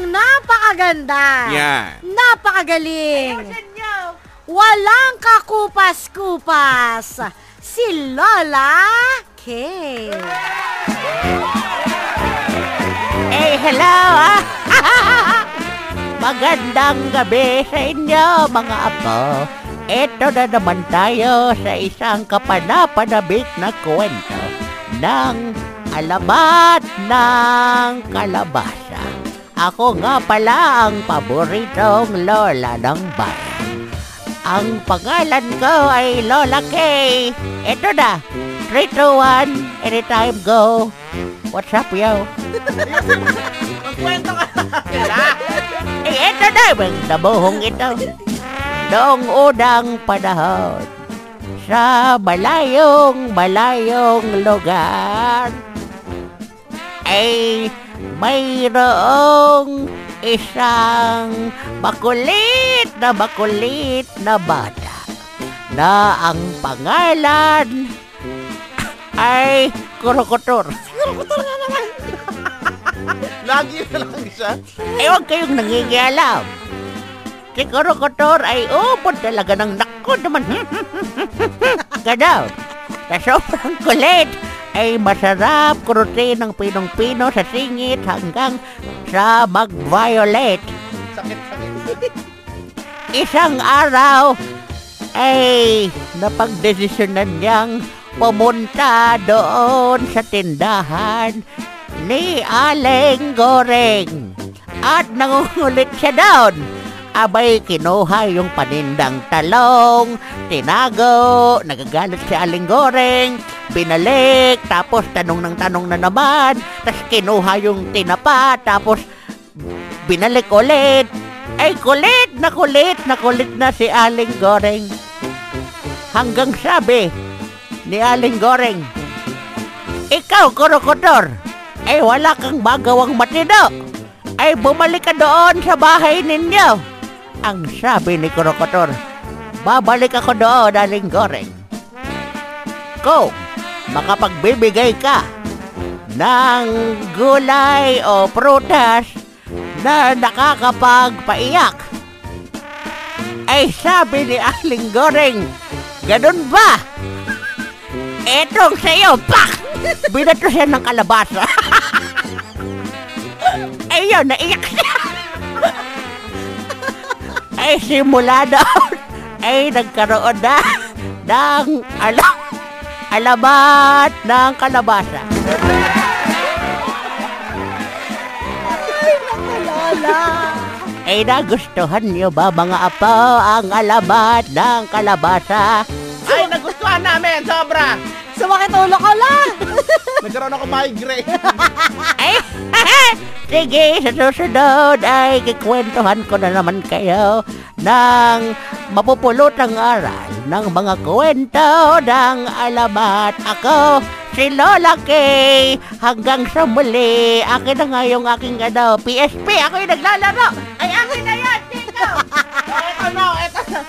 ang napakaganda. Yan. Napakagaling. Walang kakupas-kupas. Si Lola K. Eh, hello! Magandang gabi sa inyo, mga apo. Ito na naman tayo sa isang kapanapanabik na kwento ng alamat ng kalabasa. Ako nga pala ang paboritong lola ng bayan. Ang pangalan ko ay Lola Kay. Ito na, 3, 2, 1, anytime go. What's up, yo? Magkwento ka na. Eh, ito na, bang nabuhong ito. Noong unang panahon, sa malayong malayong lugar, ay mayroong isang makulit na makulit na bata na ang pangalan ay Kurokotor. Lagi na lang siya. Eh, huwag kayong nangingialam. Si Kurokotor ay upod talaga ng nako naman. Ganaw. Sa sobrang kulit ay masarap kurutin ng pinong-pino sa singit hanggang sa mag-violet. Sakit, sakit. Isang araw ay napagdesisyonan niyang pumunta doon sa tindahan ni Aleng Goreng. At nangungulit siya doon. Abay, kinuha yung panindang talong, tinago, nagagalit si Aling Goreng, binalik, tapos tanong ng tanong na naman, tapos kinuha yung tinapa, tapos binalik ulit. Ay, kulit na kulit na kulit na si Aling Goreng. Hanggang sabi ni Aling Goreng, Ikaw, Kurokotor, ay wala kang magawang matino. Ay bumalik ka doon sa bahay ninyo. Ang sabi ni Kurokotor, babalik ako doon, Aling Goreng. Kung makapagbibigay ka ng gulay o prutas na nakakapagpaiyak. Ay sabi ni Aling Goreng, ganun ba? Etong sa'yo, pak! Binato siya ng kalabasa. Ayun, naiyak siya. ay simula doon, ay nagkaroon na ng alam, alamat ng kalabasa. Ay nagustuhan niyo ba mga apo ang alamat ng kalabasa? Ay, nagustuhan namin. Sobra. Sumakit ulo ko la. Nagkaroon ako migraine. Ay, sige, sa susunod ay kikwentuhan ko na naman kayo ng mapupulutang aral ng mga kwento ng alamat. Ako, si Lola Kay. Hanggang sa muli, akin na nga yung aking ano, PSP. Ako yung naglalaro. Ay, akin na yan, Tito. eto na, eto na.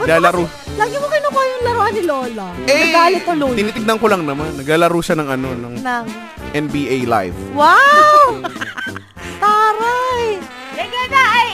Naglalaro. Lagi mo yung laruan ni Lola. Eh, Nagalit tuloy. tinitignan ko lang naman. Naglalaro siya ng ano, ng Nang. NBA Live. Wow! Taray! Sige na, ay,